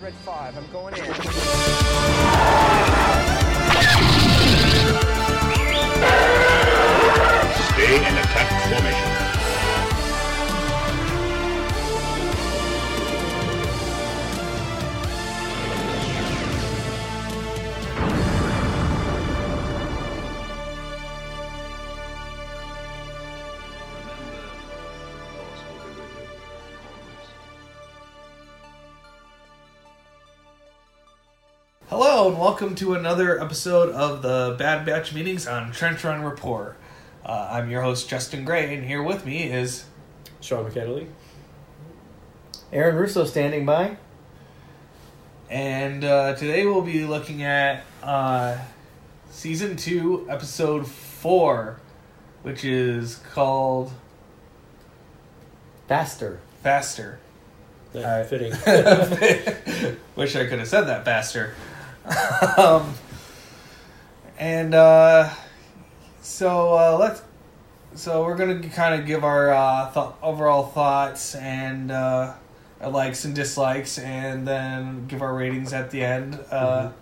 Red 5, I'm going in. Welcome to another episode of the Bad Batch meetings on Trench Run Report. Uh, I'm your host Justin Gray, and here with me is Sean McKinley. Aaron Russo standing by. and uh, today we'll be looking at uh, season two, episode four, which is called Faster. Faster. Yeah, Uh, fitting. Wish I could have said that faster. um, and uh, so uh, let's. So we're gonna kind of give our uh, th- overall thoughts and uh, our likes and dislikes, and then give our ratings at the end, uh,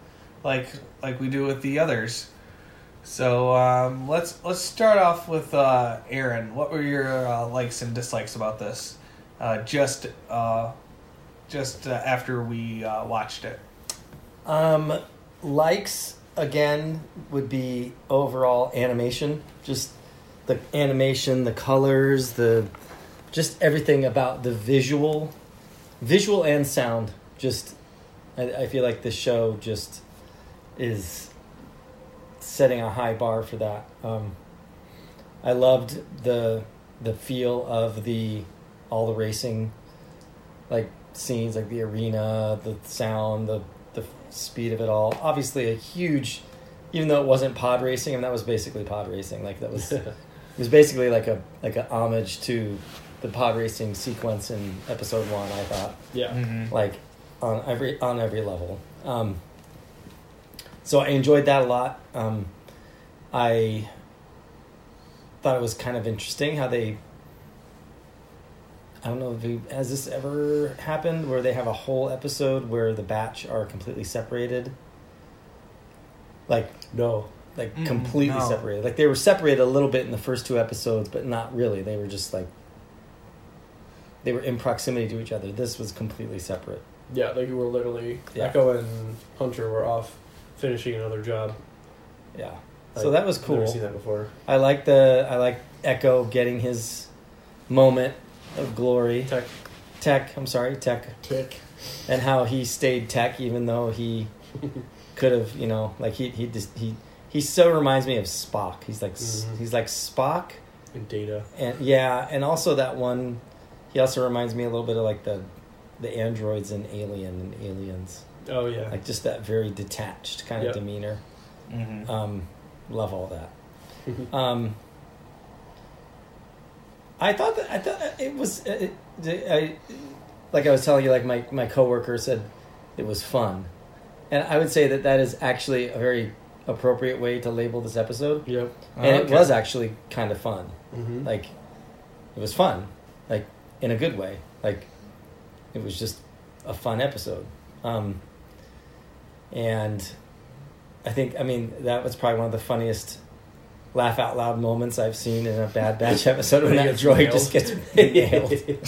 like like we do with the others. So um, let's let's start off with uh, Aaron. What were your uh, likes and dislikes about this? Uh, just uh, just uh, after we uh, watched it. Um, likes again would be overall animation. Just the animation, the colors, the just everything about the visual, visual and sound. Just, I, I feel like this show just is setting a high bar for that. Um, I loved the the feel of the all the racing, like scenes, like the arena, the sound, the the speed of it all. Obviously, a huge, even though it wasn't pod racing, I mean that was basically pod racing. Like that was, it was basically like a like a homage to the pod racing sequence in episode one. I thought yeah. Mm-hmm. like on every on every level. Um, so I enjoyed that a lot. Um, I thought it was kind of interesting how they. I don't know if you, has this ever happened where they have a whole episode where the batch are completely separated. Like No. like Mm, completely no. separated. Like they were separated a little bit in the first two episodes, but not really. They were just like they were in proximity to each other. This was completely separate. Yeah, like you were literally Yeah. Echo and Hunter were off finishing another job. Yeah. So that was cool. Never cool. seen that before. I like the I like Echo getting his moment of glory. Tech. Tech, I'm sorry, Tech, Tick. and how he stayed Tech even though he could have, you know, like he he just he he so reminds me of Spock. He's like s Mhm. he's like Spock, And data. and yeah, and also that one. He also reminds me a little bit of like the the androids and Alien and Aliens, Oh yeah. like just that very detached kind of demeanor. Mm-hmm. Um, love all that. Um, I thought that I thought it was it, it, I, like I was telling you, like my my coworker said, it was fun, and I would say that that is actually a very appropriate way to label this episode, yep. and it was actually kind of fun. Mm-hmm. Like, it was fun, like in a good way. Like, it was just a fun episode, um, and I think I mean that was probably one of the funniest laugh out loud moments I've seen in a Bad Batch episode when When that droid nailed. just gets nailed. it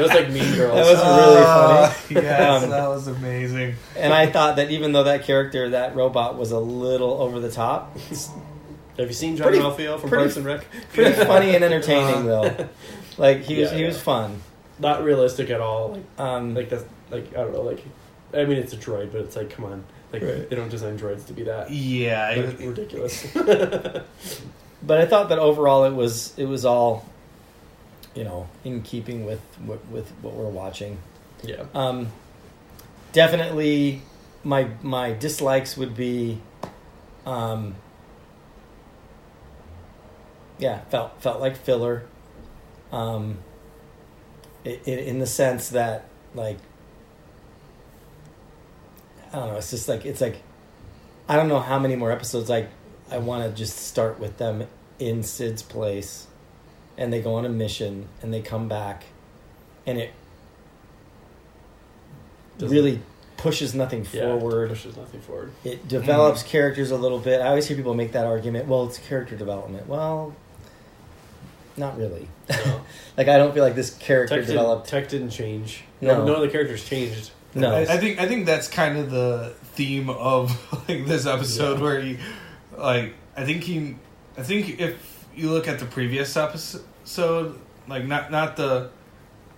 was like Mean Girls. That was really funny. yes, Um, that was amazing. And I thought that even though that character, that robot, was a little over the top, it's Have you seen John Pretty- Ralphio from pretty- Parks and Rec? pretty funny and entertaining though. Like he was, Yeah, he yeah. was fun. Not realistic at all. Like Um, like that's like I don't know. Like I mean, it's a droid, but it's like come on. Like Right. they don't design droids to be that. Yeah, it ridiculous. but I thought that overall it was it was all, you know, in keeping with with, with what we're watching. yeah. Um, definitely, my my dislikes would be, um, yeah, felt felt like filler. Um, in the sense that like, I don't know. It's just like it's like, I don't know how many more episodes I I want to just start with them in Sid's place, and they go on a mission and they come back, and it Doesn't- really pushes nothing Yeah, forward. pushes nothing forward. It develops characters a little bit. I always hear people make that argument. Well, it's character development. Well, not really. No. like I don't feel like this character Tech, developed. tech didn't change. No. No. None of the characters changed. No. I, I think I think that's kind of the theme of like this episode Yeah. where he like I think he I think if you look at the previous episode like not not the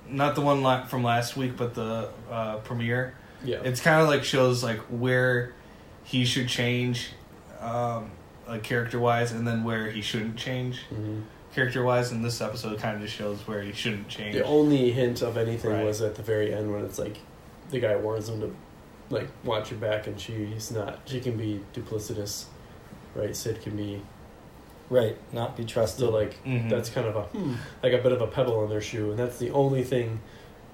not the one la- from last week but the uh, premiere Yeah. it's kind of like shows like where he should change um, like character wise and then where he shouldn't change Mhm. character wise and this episode kind of just shows where he shouldn't change The only hint of anything Right. was at the very end when it's like the guy warns him to like watch your back, and she's not. She can be duplicitous, right? Sid can be right. Not be trusted. so like Mhm. that's kind of a like a bit of a pebble in their shoe, and that's the only thing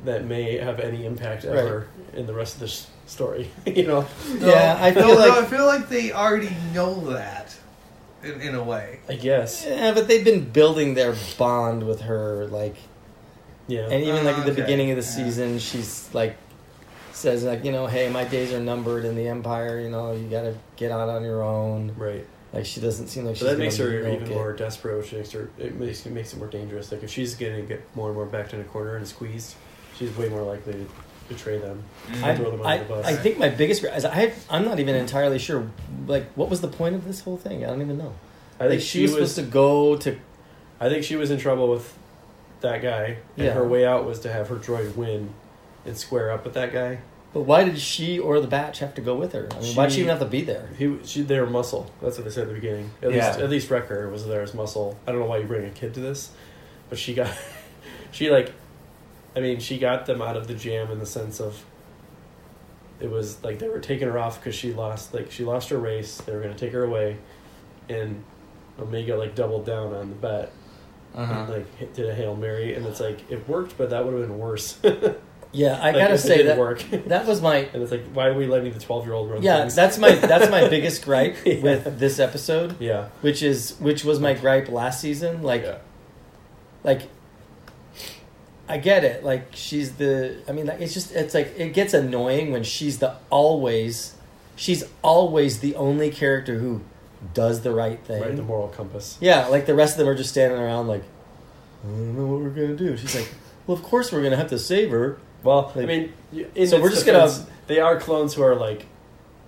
that may have any impact ever in the rest of this story. you know, Yeah, I feel Though- like- though I feel like they already know that in, in a way. I guess. Yeah, but they've been building their bond with her, like, Yeah. and even like at the Okay, beginning of the yeah. season, she's like, says like, you know, hey, my days are numbered in the Empire. You know, you got to get out on your own. right. Like, she doesn't seem like she's. So that makes her even it. more desperate, which makes her it makes it makes it more dangerous. Like if she's gonna get more and more backed in a corner and squeezed, she's way more likely to betray them. I, mm. throw them under I, the bus. I think my biggest regret is I I'm not even entirely sure like what was the point of this whole thing I don't even know. I like think she was supposed to go to I think she was in trouble with that guy, and Yeah. her way out was to have her droid win and square up with that guy. but why did she or the batch have to go with her? I mean, why'd she She- even have to be there? He, she, they were muscle. That's what they said at the beginning. At Yeah. least, at least Wrecker was there as muscle. I don't know why you bring a kid to this, but she got, she like, I mean, she got them out of the jam in the sense of. It was like they were taking her off because she lost, like she lost her race. They were going to take her away, and Omega like doubled down on the bet Uh-huh. and like hit- did a hail mary, and it's like it worked, but that would have been worse. Yeah, I Like, gotta it say that work. that was my and it's like, why are we letting the twelve year old run? yeah things? that's my that's my biggest gripe Yeah. with this episode, yeah, which is which was my gripe last season. Like yeah. like I get it. Like she's the I mean like it's just it's like it gets annoying when she's the always she's always the only character who does the right thing. right. The moral compass. yeah, like the rest of them are just standing around like I don't know what we're gonna do. She's like, Well of course we're gonna have to save her. Well, I mean, in So we're just defense, gonna- They are clones who are like,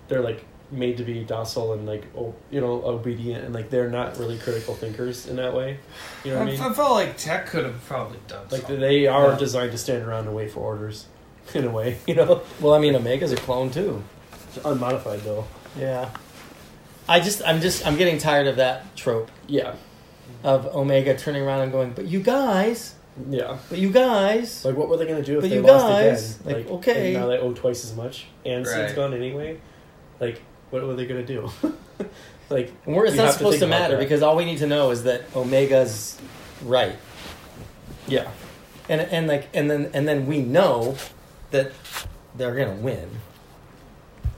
they're like made to be docile and like, oh, you know, obedient, and like they're not really critical thinkers in that way. You know what I mean? I felt like Tech could have probably done Like something. they are Yeah. designed to stand around and wait for orders, in a way. You know, Well I mean Omega's a clone too. It's unmodified though. Yeah. I just I'm just I'm getting tired of that trope Yeah, of Omega turning around and going, But you guys yeah. but you guys Like, what were they gonna do if But they you lost guys, again? like, okay. and now they owe twice as much, and Sid's Right. gone anyway. Like, what were they gonna do? like, And we're, it's not supposed to, think about matter that. because all we need to know is that Omega's right. yeah, And and like and then and then we know that they're gonna win.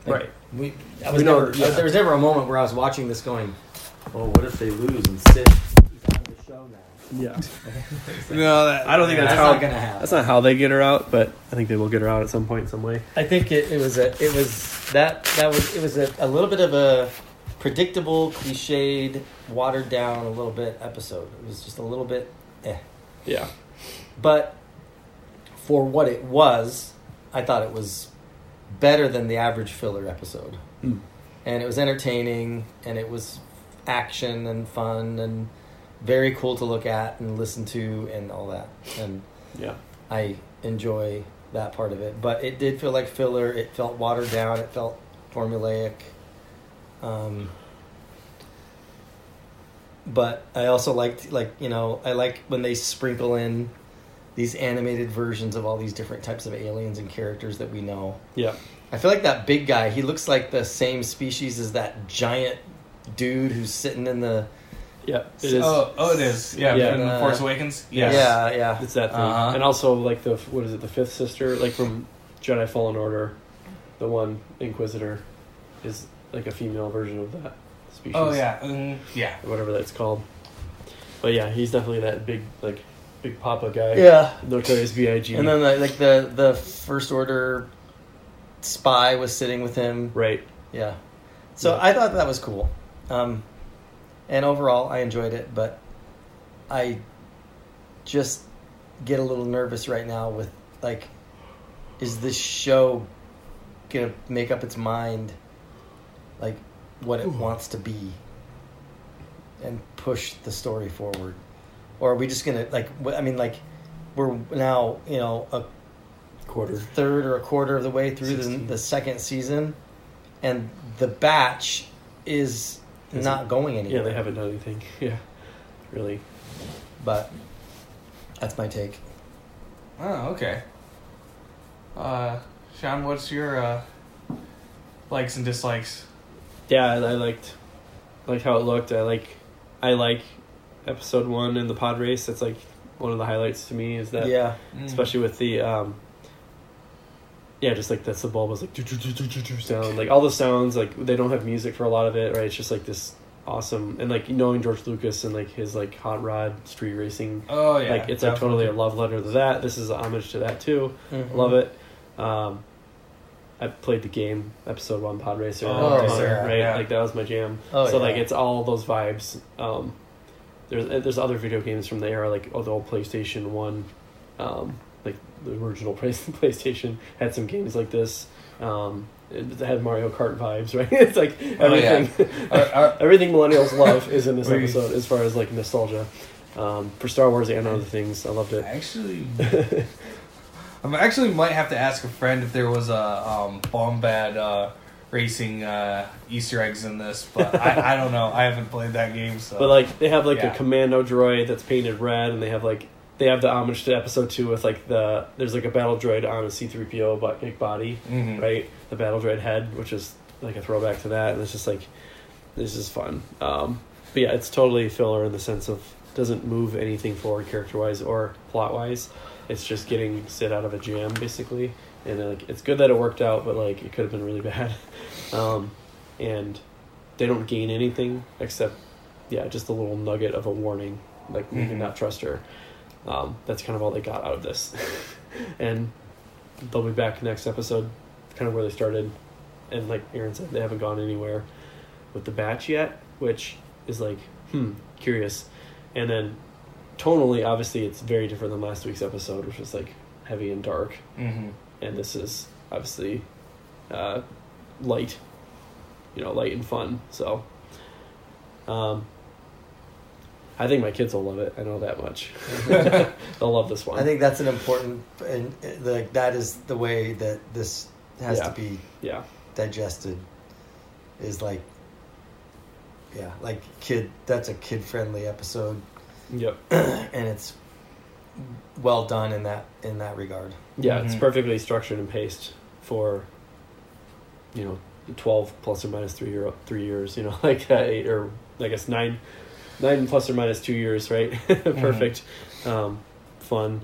Like, Right. We I was We know- yeah. there was never a moment where I was watching this going, Oh, what if they lose and sit he's on the show now? Yeah. no, that, I don't think That's that's, how. not gonna happen. That's not how they get her out, but I think they will get her out at some point, some way. I think it, it was a it was that that was it was a, a little bit of a predictable, cliched, watered down a little bit episode. It was just a little bit eh. Yeah, But for what it was, I thought it was better than the average filler episode. Hmm. And it was entertaining and it was action and fun and very cool to look at and listen to and all that. And yeah, I enjoy that part of it. But it did feel like filler. It felt watered down. It felt formulaic. Um, but I also liked, like you know, I like when they sprinkle in these animated versions of all these different types of aliens and characters that we know. yeah. I feel like that big guy. He looks like the same species as that giant dude who's sitting in the. Yeah, it is. Oh, oh, it is. Yeah, Yeah. in Uh, Force Awakens. Yes. Yeah, yeah. It's that thing, Uh-huh. and also like the what is it? The fifth sister, like from Jedi Fallen Order, the one Inquisitor, is like a female version of that species. Oh yeah, mm, yeah. or whatever that's called. But yeah, he's definitely that big like big Papa guy. Yeah. Notorious B.I.G. And then the, like the the first order spy was sitting with him. Right. Yeah. So Yeah. I thought that was cool. Um, and overall, I enjoyed it, but I just get a little nervous right now with like, is this show gonna make up its mind, like what it wants to be, and push the story forward, or are we just gonna like? I mean, like, we're now you know a Quarter. third or a quarter of the way through the, the second season, and the batch is Isn't- not going anywhere. Yeah, they haven't done anything. Yeah. Really. But that's my take. Oh, okay. Uh, Sean, what's your uh, likes and dislikes? Yeah, I, I liked like how it looked. I like I like episode one in the pod race. That's like one of the highlights to me is that yeah, especially with the um yeah just like that's the bulb was like sound. Like all the sounds like they don't have music for a lot of it right? It's just like this awesome and like knowing george lucas and like his like hot rod street racing Oh yeah, like it's like totally a love letter to that. This is a homage to that too. Mhm. love it. Um I played the game episode one pod racer. Oh, a yeah, right? yeah. like that was my jam. Oh, so like it's all those vibes. Um there's there's other video games from the era like oh the old playstation one. Um like the original Play- playstation had some games like this um it had mario kart vibes right it's like everything, Oh, yeah. everything Are- are- everything millennials love is in this episode as far as like nostalgia um for star wars and other things i loved it Actually, I actually might have to ask a friend if there was a um, Bombad uh, racing uh, Easter eggs in this, but I, I don't know. I haven't played that game, so. But like they have like Yeah. a commando droid that's painted red, and they have like they have the homage to episode two with like the there's like a battle droid on a C three PO body, Mhm. right? The battle droid head, which is like a throwback to that, and it's just like this is fun. Um, but yeah, it's totally filler in the sense of doesn't move anything forward character wise or plot wise. It's just getting Sid out of a jam basically, and like it's good that it worked out, but like it could have been really bad. Um, and they don't gain anything except yeah, just a little nugget of a warning, like maybe Mhm. not trust her. Um, that's kind of all they got out of this, and they'll be back next episode, kind of where they started, and like Aaron said, they haven't gone anywhere with the batch yet, which is like hmm, curious, and then tonally, obviously, it's very different than last week's episode, which was like heavy and dark, Mhm. and this is obviously uh, light, you know, light and fun. So, um, I think my kids will love it. I know that much. They'll love this one. I think that's an important, and like that is the way that this has Yeah. to be yeah, digested. Is like, yeah, like kid. That's a kid friendly episode, yep, and it's well done in that in that regard. yeah. It's Mhm. perfectly structured and paced for, you know, twelve plus or minus three year three years. You know, like uh, eight or I guess nine, nine plus or minus two years. Right, perfect, um, fun.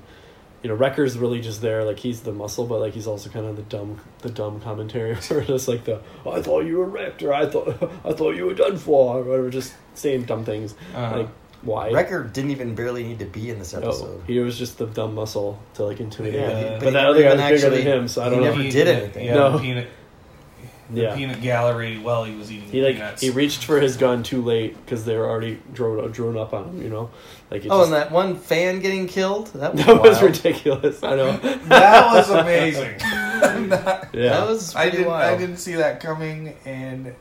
You know, Wrecker's really just there, like he's the muscle, but like he's also kind of the dumb, the dumb commentary, or just like the I thought you were wrecked, or I thought I thought you were done for, or whatever, just saying dumb things. Uh-huh. Like why? Wrecker didn't even barely need to be in this No, episode. he was just the dumb muscle to like intimidate. Yeah, him. but but, that other guy even was bigger actually- than him, so I he don't know. never He- never did anything. Yeah, No. the peanut, the yeah, peanut gallery while he was eating he like peanuts. he reached for his gun too late because they were already drone drawn up on him. You know, like it Oh, just, and that one fan getting killed. That was, that was ridiculous. I know. that was amazing. That- Yeah, That was I didn't. wild. I didn't see that coming, and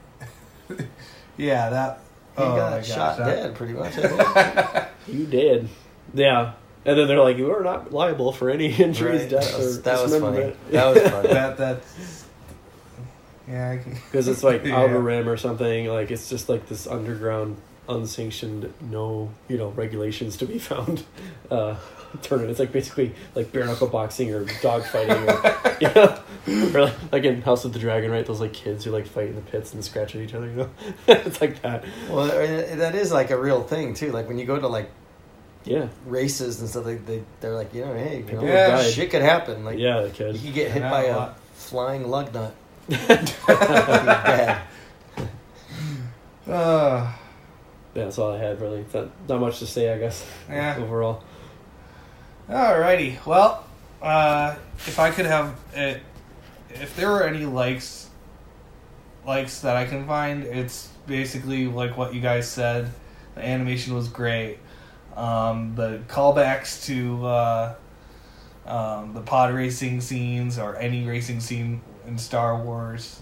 yeah, that He oh my got gosh, shot that- dead, pretty much. You did. Yeah, and then they're like, "You are not liable for any injuries, Right. deaths, That was, or that was funny. dismemberment." That was funny. That that's yeah. Because it's like Yeah. outer rim or something like it's just like this underground unsanctioned no you know regulations to be found uh tournament it's like basically like bare knuckle boxing or dog fighting or you know or like, like in house of the dragon right those like kids who like fight in the pits and scratch at each other you know it's like that Well, that is like a real thing too. Like when you go to like yeah races and stuff, they, they they're like, you know, hey, you know, Yeah. shit could happen. Like, yeah the kid you could get hit by a a flying lug nut. Uh, yeah that's all i had really not, not much to say i guess Yeah. overall alrighty. Well, uh, if I could have it, if there were any likes likes that I can find, it's basically like what you guys said. The animation was great. Um, the callbacks to uh, um, the pod racing scenes or any racing scene in Star Wars,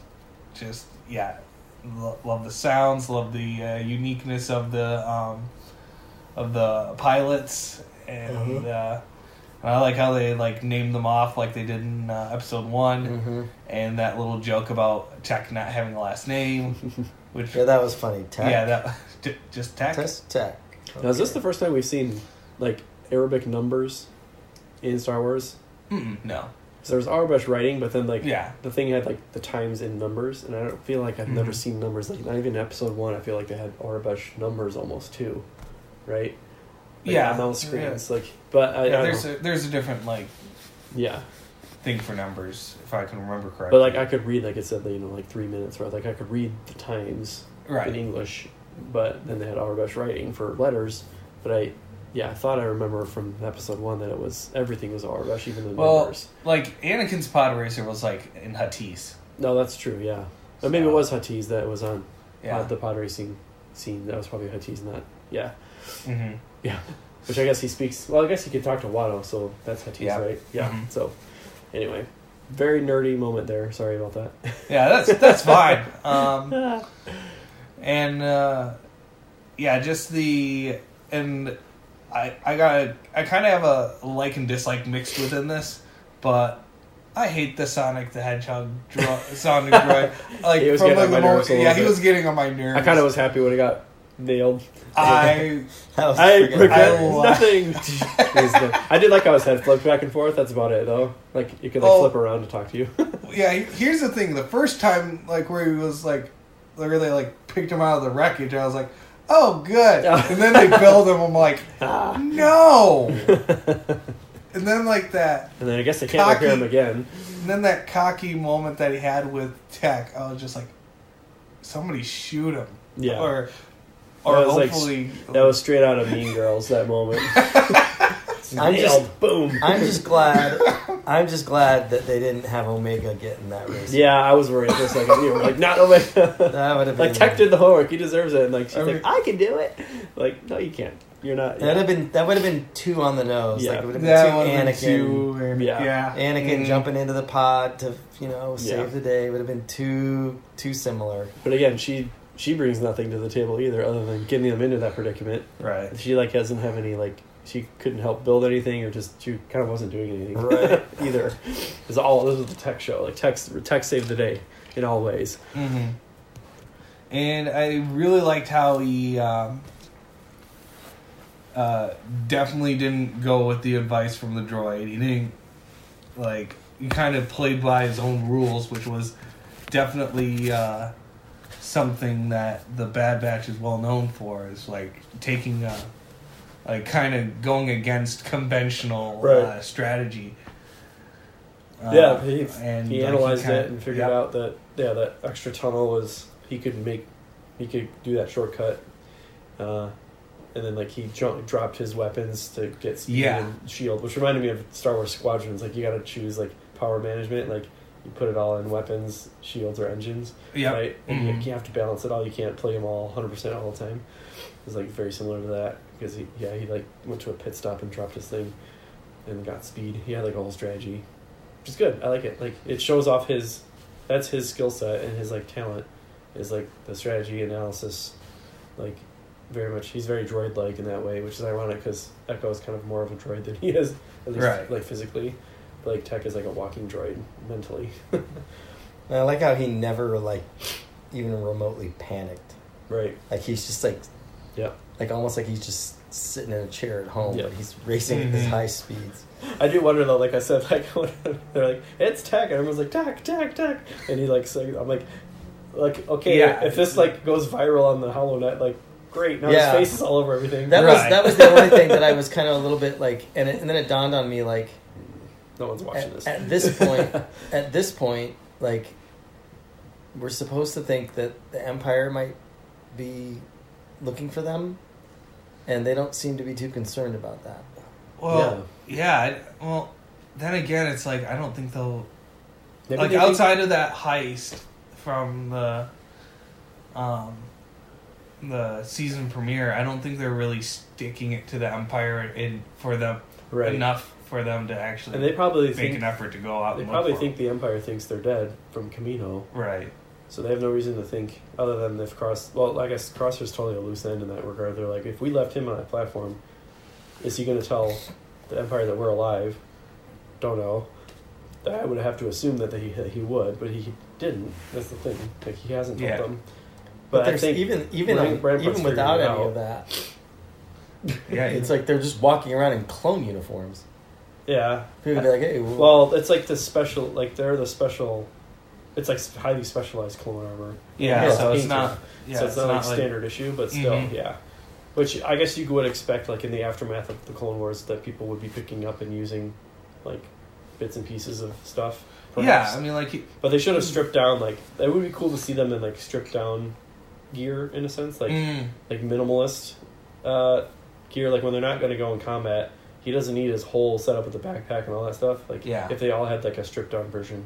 just yeah, lo- love the sounds, love the uh, uniqueness of the um, of the pilots, and Mhm. uh, and I like how they like named them off like they did in uh, episode one, hmm and that little joke about Tech not having a last name, which Yeah, that was funny. Tech. yeah, that j- just Tech. Test tech. Now, is this the first time we've seen like Arabic numbers in Star Wars? Mm-mm, no, So there was Arabic writing, but then like yeah, the thing had like the times in numbers, and I don't feel like I've never Mhm. seen numbers like not even episode one. I feel like they had Arabic numbers almost too, right? Like, Yeah. on those screens, like. But I, I yeah. don't There's know. a, there's a different like yeah, thing for numbers if I can remember correctly. but like I could read like it said, you know, like three minutes, right? Like I could read the times in English, but then they had Arabic writing for letters. But I, yeah, I thought I remember from episode one that it was everything was Arabic, even the Well, numbers. like Anakin's pod racer was like in Huttese. No, that's true. Yeah, or maybe it was Huttese that was on Yeah. pod, the pod racing scene. That was probably Huttese, not yeah, mm-hmm. yeah. Which I guess he speaks. Well, I guess he could talk to Watto, so that's Huttese, Yeah. right? Yeah. Mhm. So, anyway, very nerdy moment there. Sorry about that. Yeah, that's that's fine. Um, and uh, yeah, just the and I I got I kind of have a like and dislike mixed within this, but I hate the Sonic the Hedgehog dro- Sonic droid. Like He was from getting like on the my moment, nerves a little yeah, he bit. was getting on my nerves. I kind of was happy when he got nailed. I That was I regret I nothing. I did like how his head flipped back and forth. That's about it, though. Like you could like Oh. flip around to talk to you. yeah. Here's the thing: the first time, like where he was like, where they like picked him out of the wreckage, I was like, oh, good. And then they build him. I'm like, Ah. no. And then like that, and then I guess they can't Cocky. repair him again. and then that cocky moment that he had with Tech, I was just like, somebody shoot him, Yeah, or or That was like- hopefully that was straight out of Mean Girls. That moment. I'm Nailed. just- boom. I'm just glad. I'm just glad that they didn't have Omega get in that race. Yeah, I was worried for a second. You were like, not Omega. that would have been like Tech did the homework. He deserves it. And like she's I mean- like, I can do it. Like, no, you can't. You're not. That would have been that would have been two on the nose. Yeah. Like it would have that been would've two been Anakin. too- and- Yeah. yeah, Anakin Mm. jumping into the pod to you know save Yeah. the day would have been too too similar. But again, she she brings nothing to the table either, other than getting them into that predicament. right. She like doesn't have any like she couldn't help build anything or just she kind of wasn't doing anything Right. either. It's all this was the tech show. Like tech tech saved the day in all ways. hmm And I really liked how he um, uh, definitely didn't go with the advice from the droid. He didn't like he kind of played by his own rules, which was definitely uh, something that the Bad Batch is well known for. Is like taking uh, like kind of going against conventional Right. uh, strategy. Uh, yeah, he and he like, analyzed kinda- it and figured yep. out that yeah that extra tunnel was he could make he could do that shortcut. Uh, and then like he dro- dropped his weapons to get speed Yeah. and shield, which reminded me of Star Wars Squadrons. Like you got to choose like power management, like you put it all in weapons, shields, or engines. Yep. right? And you, Mhm. you have to balance it all. You can't play them all 100% all the time. It's like very similar to that because he, yeah, he like went to a pit stop and dropped his thing and got speed. He had like a whole strategy, which is good. I like it. Like it shows off his, that's his skill set and his like talent is like the strategy analysis, like very much. He's very droid like in that way, which is ironic because Echo is kind of more of a droid than he is, at least Right. like physically. But like Tech is like a walking droid mentally. And I like how he never like even remotely panicked. right. Like he's just like Yeah. like almost like he's just sitting in a chair at home, Yeah. but he's racing at his Mhm. high speeds. I do wonder though, like I said, like they're like, "It's tech," and everyone's like, "Tech, tech, tech," and he like, say, I'm like, like okay, Yeah. if this like goes viral on the HoloNet, like great, now Yeah. his face is all over everything. That was that was the only thing that I was kind of a little bit like, and it, and then it dawned on me like no one's watching at, this. at this point, at this point, like we're supposed to think that the Empire might be looking for them, and they don't seem to be too concerned about that. Well, yeah. I- well, then again, it's like I don't think they'll. Maybe like they think- outside of that heist from the um the season premiere, I don't think they're really sticking it to the Empire in for them right. enough for them to actually And they probably make think an effort to go out. they and probably look for think the Empire thinks they're dead from Kamino, right. So they have no reason to think other than if Cross. Well, I guess Crosshair's totally a loose end in that regard. They're like, if we left him on that platform, is he going to tell the Empire that we're alive? Don't know. I would have to assume that he he would, but he didn't. That's the thing. Like he hasn't told Yeah. them. But, But, I there's think even even on- um, even without any out. of that, Yeah, it's like they're just walking around in clone uniforms. yeah. People be like, "Hey, well, Well, it's like the special. Like they're the special. It's like highly specialized clone armor. yeah. Yeah, so it's not. Yeah, so it's, not, like standard issue, but still, Mhm. yeah. Which I guess you would expect, like in the aftermath of the Clone Wars, that people would be picking up and using, like, bits and pieces of stuff. Yeah. I mean, like he- but they should have stripped down. Like, it would be cool to see them in like stripped down gear in a sense, like mm, like minimalist uh, gear. Like when they're not going to go in combat, he doesn't need his whole setup with the backpack and all that stuff. Like, Yeah. if they all had like a stripped down version,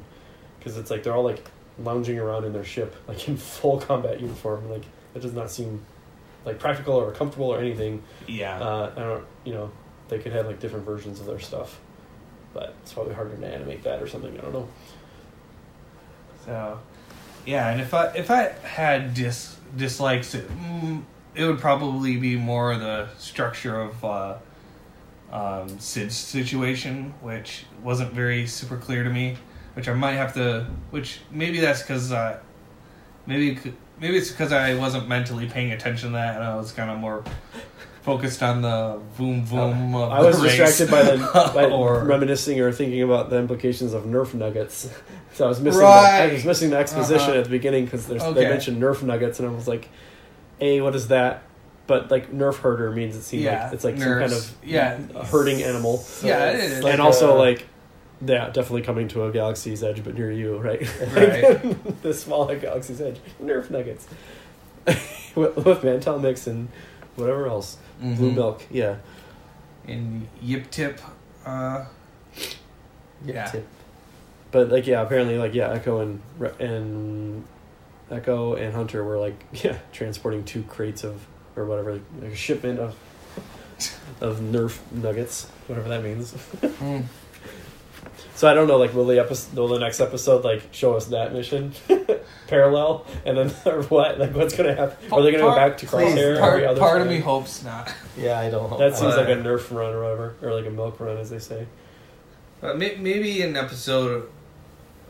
because it's like they're all like lounging around in their ship, like in full combat uniform. Like it does not seem like practical or comfortable or anything. yeah. Uh, I don't, you know, they could have like different versions of their stuff, but it's probably harder to animate that or something. I don't know. So, yeah, and if I if I had dis dislikes, it mm, it would probably be more the structure of uh, um, Sid's situation, which wasn't very super clear to me. Which I might have to. Which maybe that's because uh, maybe maybe it's because I wasn't mentally paying attention to that, and I was kind of more focused on the boom boom. of I was the race. distracted by the by or reminiscing or thinking about the implications of Nerf nuggets. So I was missing. Right. The, I was missing the exposition Uh-huh. at the beginning because they mentioned Nerf nuggets, and I was like, "A, what is that?" But like Nerf herder means it seems Yeah, like it's like some kind of Yeah. a herding animal, yeah, it's is. like and also a- like. Yeah, definitely coming to a galaxy's edge, but near you, right? Right. the smaller galaxy's edge. Nerf nuggets. with, with Mantel mix and whatever else. Blue Mhm. milk, yeah. and Yip Tip. Uh, yeah. tip. But like yeah, apparently like yeah, Echo and and Echo and Hunter were like yeah transporting two crates of or whatever like a shipment of of Nerf nuggets, whatever that means. Mm. So I don't know like will the episode will the next episode like show us that mission parallel and then or what like what's gonna happen? Are they gonna go back to please, Crosshair? part, every other part of me hopes not. Yeah, I don't. That seems Uh, like a Nerf run or whatever, or like a milk run as they say. But may, maybe an episode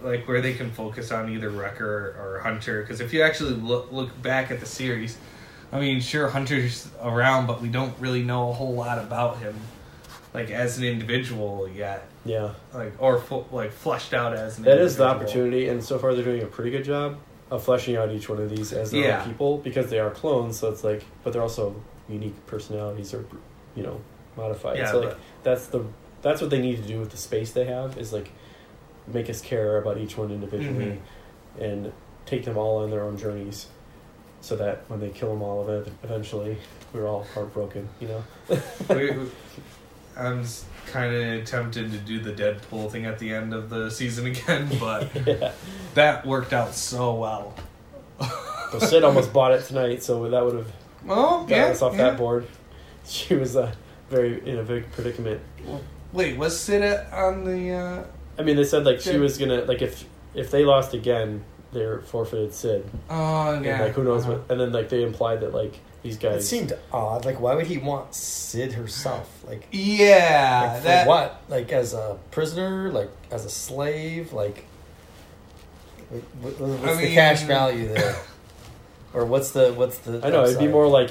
like where they can focus on either Wrecker or Hunter. Because if you actually look look back at the series, I mean, sure Hunter's around, but we don't really know a whole lot about him, like as an individual yet, Yeah. like or fu- like fleshed out as an. That is the opportunity, and so far they're doing a pretty good job of fleshing out each one of these as their Yeah. own people because they are clones. So it's like, but they're also unique personalities or you know modified. Yeah, so like that's the that's what they need to do with the space they have is like make us care about each one individually Mm-hmm. and take them all on their own journeys, so that when they kill them all of it eventually we're all heartbroken. You know. we- I'm kind of tempted to do the Deadpool thing at the end of the season again, but yeah. that worked out so well. So Sid almost bought it tonight, so that would have Oh, got yeah. us off yeah. that board. She was uh, very in a big predicament. Wait, was Sid on the? Uh... I mean, they said like she was gonna like if if they lost again, they're forfeited Sid. Oh And, yeah. like who knows Uh-huh. what? And then like they implied that like these It seemed odd. Like, why would he want Sid herself? Like, Yeah, like for that. what? Like as a prisoner? Like as a slave? Like, what, what- what's I the mean- cash value there? or what's the what's the? I know it'd be more like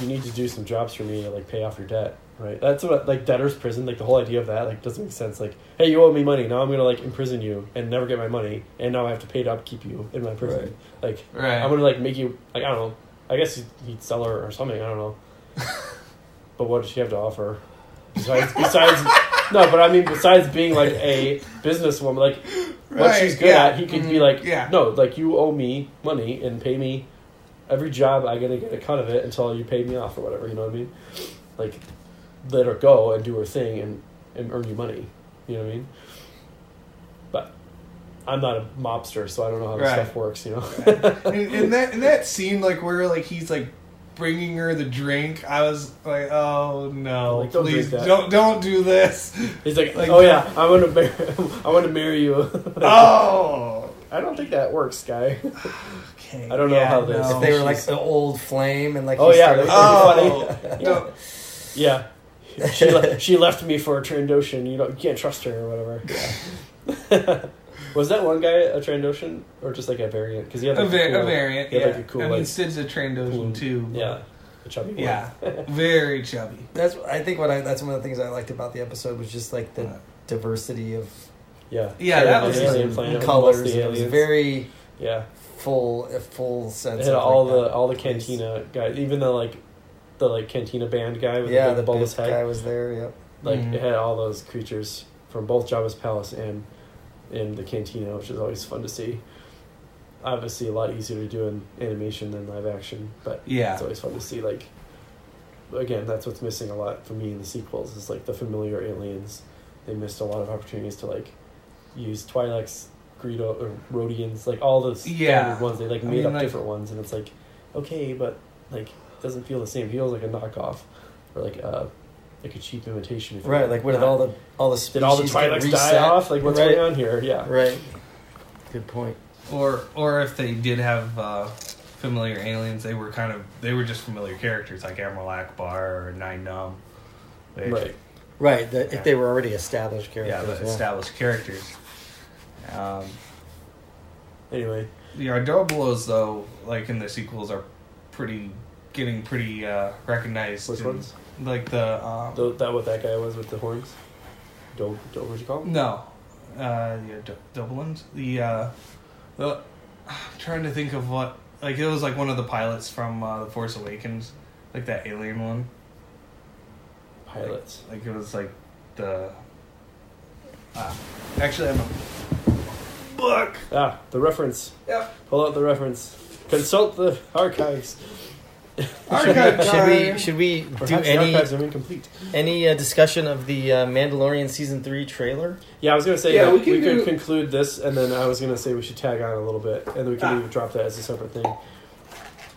you need to do some jobs for me to like pay off your debt, right? That's what like debtor's prison. Like the whole idea of that like doesn't make sense. Like, hey, you owe me money. Now I'm gonna like imprison you and never get my money, and now I have to pay to upkeep you in my prison. Like Right. I'm gonna like make you like I don't know. I guess he'd- he'd sell her or something. I don't know. but what does she have to offer? Besides, besides no, but I mean, besides being like a businesswoman, like what she's good yeah. at, he could be Mhm, like, yeah. no, like you owe me money and pay me every job. I gotta get a cut of it until you pay me off or whatever. You know what I mean? Like let her go and do her thing and and earn you money. You know what I mean? But I'm not a mobster, so I don't know how this Right. stuff works. You know. in, in that in that scene, like where like he's like bringing her the drink, I was like, oh no, Like, don't please don't don't do this. He's like, Like, oh yeah, I want to marry, I want to marry you. oh, I don't think that works, guy. okay. I don't know how this- no. if they were like she's- an old flame and like Oh, yeah, started- oh, funny. don't- yeah, she le- she left me for a Trandoshan. You know, you can't trust her or whatever. Yeah. Was that one guy a Trandoshan or just like a variant? Because he had a, like va- cool, a variant. he Yeah, like a cool I mean, like Sid's a Trandoshan cool- too. yeah, a chubby one. yeah, very chubby. That's I think what I that's one of the things I liked about the episode was just like the diversity of yeah, Yeah, that was- alien planet with colors. mostly It was very yeah. full, a full sense. It had of all like, the that all the place. cantina guys, even the like the like cantina band guy with Yeah, the, the big bulbous head. guy was there. Yep. Like Mhm. it had all those creatures from both Jabba's palace and in the cantina, which is always fun to see. Obviously, a lot easier to do in animation than live action, but Yeah, it's always fun to see. Like again, that's what's missing a lot for me in the sequels is like the familiar aliens. They missed a lot of opportunities to like use Twi'leks, Greedo, or Rodians, like all standard Yeah. ones. They like I made mean, up like- different ones, and it's like okay, but like it doesn't feel the same. It feels like a knockoff or like a like a cheap imitation. if Right. Like, what did all the all the species did all the get Twi'leks die off? Like, what's right. going on here? Yeah. Right. Good point. or or if they did have uh, familiar aliens, they were kind of they were just familiar characters like Admiral Ackbar or Nien Nunb. They- Right. Right. The, Yeah. If they were already established Yeah, characters. the established characters. Um, Anyway, the Ardobulos, though, like in the sequels, are pretty getting pretty uh, recognized. which in- ones? Like the um, The, that what that guy was with the horns? Do, do what'd you call him? no, uh, yeah, D- Dublins. The uh, the I'm trying to think of what like it was like one of the pilots from uh, the Force Awakens, like that alien one. Pilots. Like it was like the. Uh, actually, I'm a book. Ah, the reference. Yep. Pull out the reference. Consult the archives. Archive Should we should we do Perhaps the any archives are incomplete. any uh, discussion of the uh, Mandalorian season three trailer? Yeah, I was gonna say Yeah, that we we, can could conclude this, and then I was gonna say we should tag on a little bit, and then we can Ah. even drop that as a separate thing.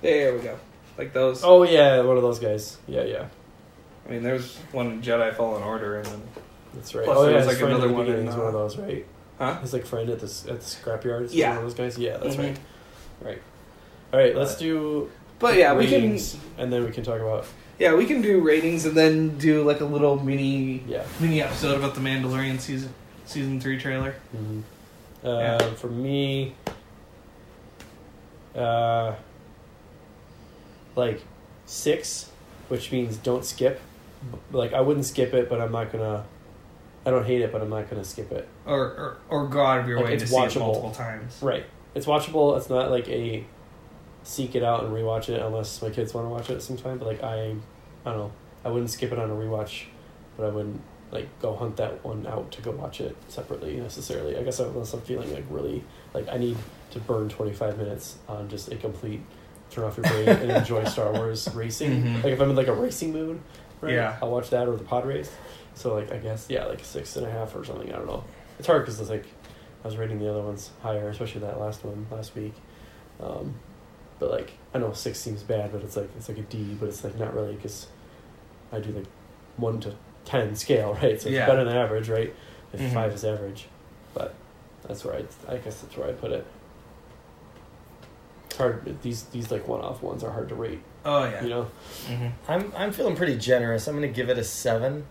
There we go. Like those. Oh yeah, one of those guys. Yeah, yeah, I mean, there's one Jedi Fallen Order, and then that's right. Plus oh there yeah, was, his like, friend another at the one in, beginning is one of uh, those, right? huh? His like friend at the s- at the scrapyard. is Yeah. one of those guys. Yeah, that's Mhm. right. Right. All right, let's do But yeah, we ratings, can. and then we can talk about Yeah, we can do ratings and then do like a little mini yeah. mini episode about the Mandalorian season season three trailer. hmm Uh, Yeah. For me, uh, like six, which means don't skip. B- Like I wouldn't skip it, but I'm not gonna. I don't hate it, but I'm not gonna skip it. Or or, or go out of your Like, way it's to see it watchable. multiple times. Right. It's watchable. It's not like a seek it out and rewatch it unless my kids want to watch it sometime. But like I, I don't know. I wouldn't skip it on a rewatch, but I wouldn't like go hunt that one out to go watch it separately necessarily. I guess unless I'm feeling like really like I need to burn 25 minutes on just a complete turn off your brain and enjoy Star Wars racing. Mhm. Like if I'm in like a racing mood, right? Yeah. I'll watch that or the pod race. So like I guess yeah, like six and a half or something. I don't know. It's hard because it's like I was rating the other ones higher, especially that last one last week. Um, but like I know six seems bad, but it's like it's like a D, but it's like not really because I do like one to ten scale, right? So it's Yeah. better than average, right? If Mhm. five is average, but that's where I I guess that's where I put it. It's hard. These these like one off ones are hard to rate. Oh yeah. You know. hmm I'm I'm feeling pretty generous. I'm going to give it a seven.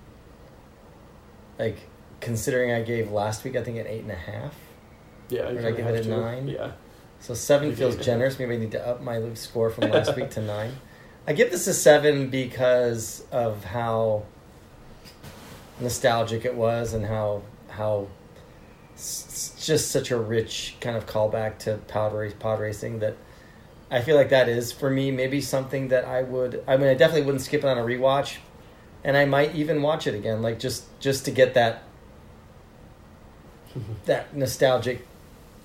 Like considering I gave last week, I think an eight and a half. Yeah. Or you did I give it a to. nine? Yeah. So seven feels generous. Maybe I need to up my loop score from last week to nine. I give this a seven because of how nostalgic it was and how how just such a rich kind of callback to pod race pod racing that I feel like that is for me maybe something that I would I mean I definitely wouldn't skip it on a rewatch and I might even watch it again like just just to get that that nostalgic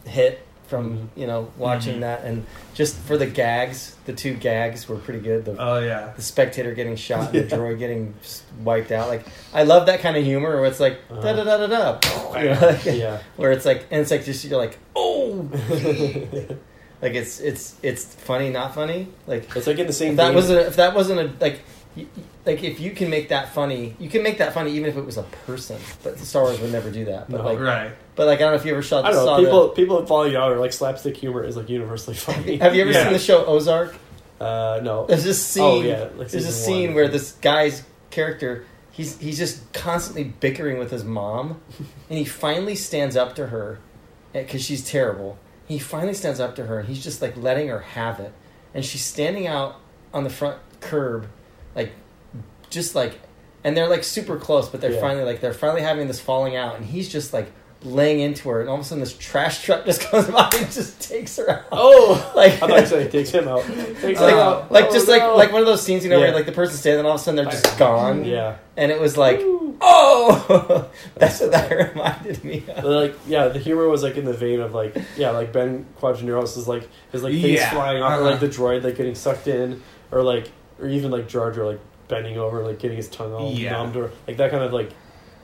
hit from Mhm. you know watching Mhm. that, and just for the gags, the two gags were pretty good. The, Oh yeah. the spectator getting shot, and Yeah. the droid getting wiped out. Like I love that kind of humor where it's like da da da da da, you know, like, yeah. where it's like and it's like just you're like oh, like it's it's it's funny not funny like it's like in the same. that wasn't if that wasn't a like like if you can make that funny you can make that funny even if it was a person but Star Wars would never do that but No. like Right. but like I don't know if you ever saw, I don't saw know. People people falling out or like slapstick humor is like universally funny. have you ever Yeah. seen the show Ozark Uh, no. there's this scene Oh, yeah, like there's a scene one. where this guy's character he's he's just constantly bickering with his mom and he finally stands up to her because she's terrible he finally stands up to her and he's just like letting her have it and she's standing out on the front curb like just like and they're like super close but they're Yeah. finally like they're finally having this falling out and he's just like laying into her and all of a sudden this trash truck just comes by and just takes her out Oh, Like- I thought you said he takes him out. Takes like, him out. like Oh, just no. like like one of those scenes, you know, Yeah. where like the person's standing, and all of a sudden they're just gone, Yeah. and it was like, Woo. oh, that's what that reminded me of. Like yeah, the humor was like in the vein of like yeah, like Ben Quadinaros is like his like face Yeah. flying off, or Uh-huh. like the droid like getting sucked in, or like or even like Jar Jar like bending over, like getting his tongue all Yeah. numbed, or like that kind of like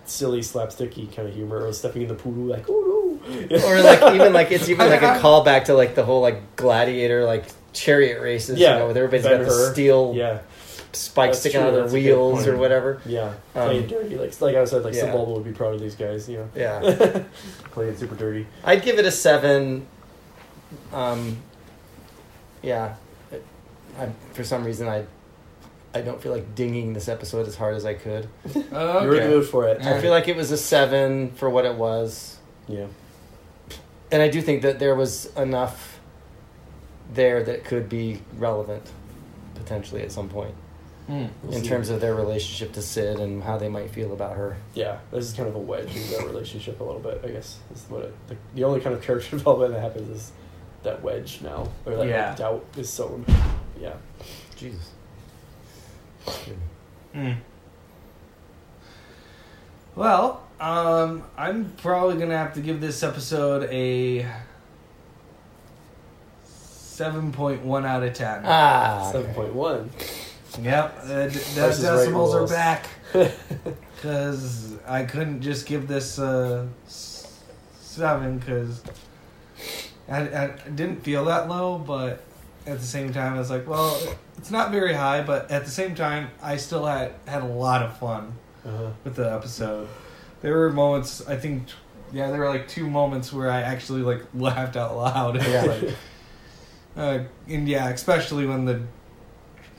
silly slapsticky kind of humor, or stepping in the pool like ooh, ooh. Or like even like it's even like a callback to like the whole like gladiator like chariot races, Yeah. you know, with everybody's Ben got the steel yeah spikes That's sticking true, out of their that's wheels or whatever. yeah Um, playing dirty like like I said like yeah. Sebulba would be proud of these guys, you know. Yeah, playing super dirty. I'd give it a seven. Um, yeah, I, for some reason I. I don't feel like dinging this episode as hard as I could. Oh, You were in the mood for it. I feel like it was a seven for what it was. Yeah. and I do think that there was enough there that could be relevant potentially at some point Hmm. We'll in see. terms of their relationship to Cid and how they might feel about her. Yeah, this is kind of a wedge in their relationship a little bit. I guess is what it. The, the only kind of character development that happens is that wedge now, or that Yeah. like, doubt is sown. Yeah, Jesus. Hmm. Well, um, I'm probably gonna have to give this episode a seven point one out of ten. Ah. seven point one. Yep, uh, d- the Price Right decimals are rules. back because I couldn't just give this uh, seven because I, I didn't feel that low, but at the same time, I was like, well, it's not very high, but at the same time, I still had had a lot of fun uh-huh. with the episode. There were moments, I think, yeah, there were like two moments where I actually like laughed out loud. Yeah. Like, uh, and yeah, especially when the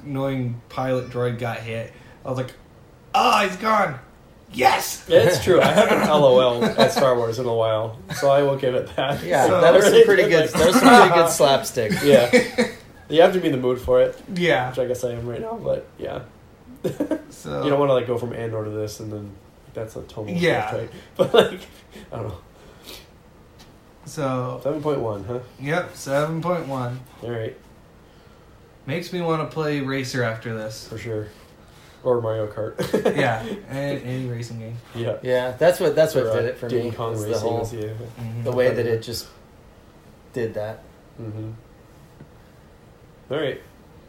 annoying pilot droid got hit. I was like, ah, he's gone. Yes. Yeah, it's true. I haven't LOL at Star Wars in a while, so I will give it that. Yeah, So- that was some pretty good. like- That was some pretty good slapstick. Yeah, you have to be in the mood for it, Yeah. which I guess I am right now. But yeah, So you don't want to like go from Andor to this and then that's a total Yeah. shift, right? But like, I don't know. So Seven point one, huh? yep, seven point one All right, makes me want to play Racer after this. for sure. Or Mario Kart. Yeah, and any racing game. yeah. Yeah, that's what that's what Or, uh, did it for Diddy me. Kong Racing. the whole was- yeah. Mhm. the way that it just did that. Mm-hmm. All right.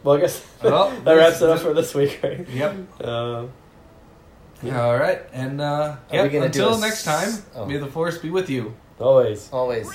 Well, I guess Well, that wraps it up for this week, right? Yep. Uh, Yeah. All right, and uh, we yep, until next s- time, oh. may the force be with you. always. Always.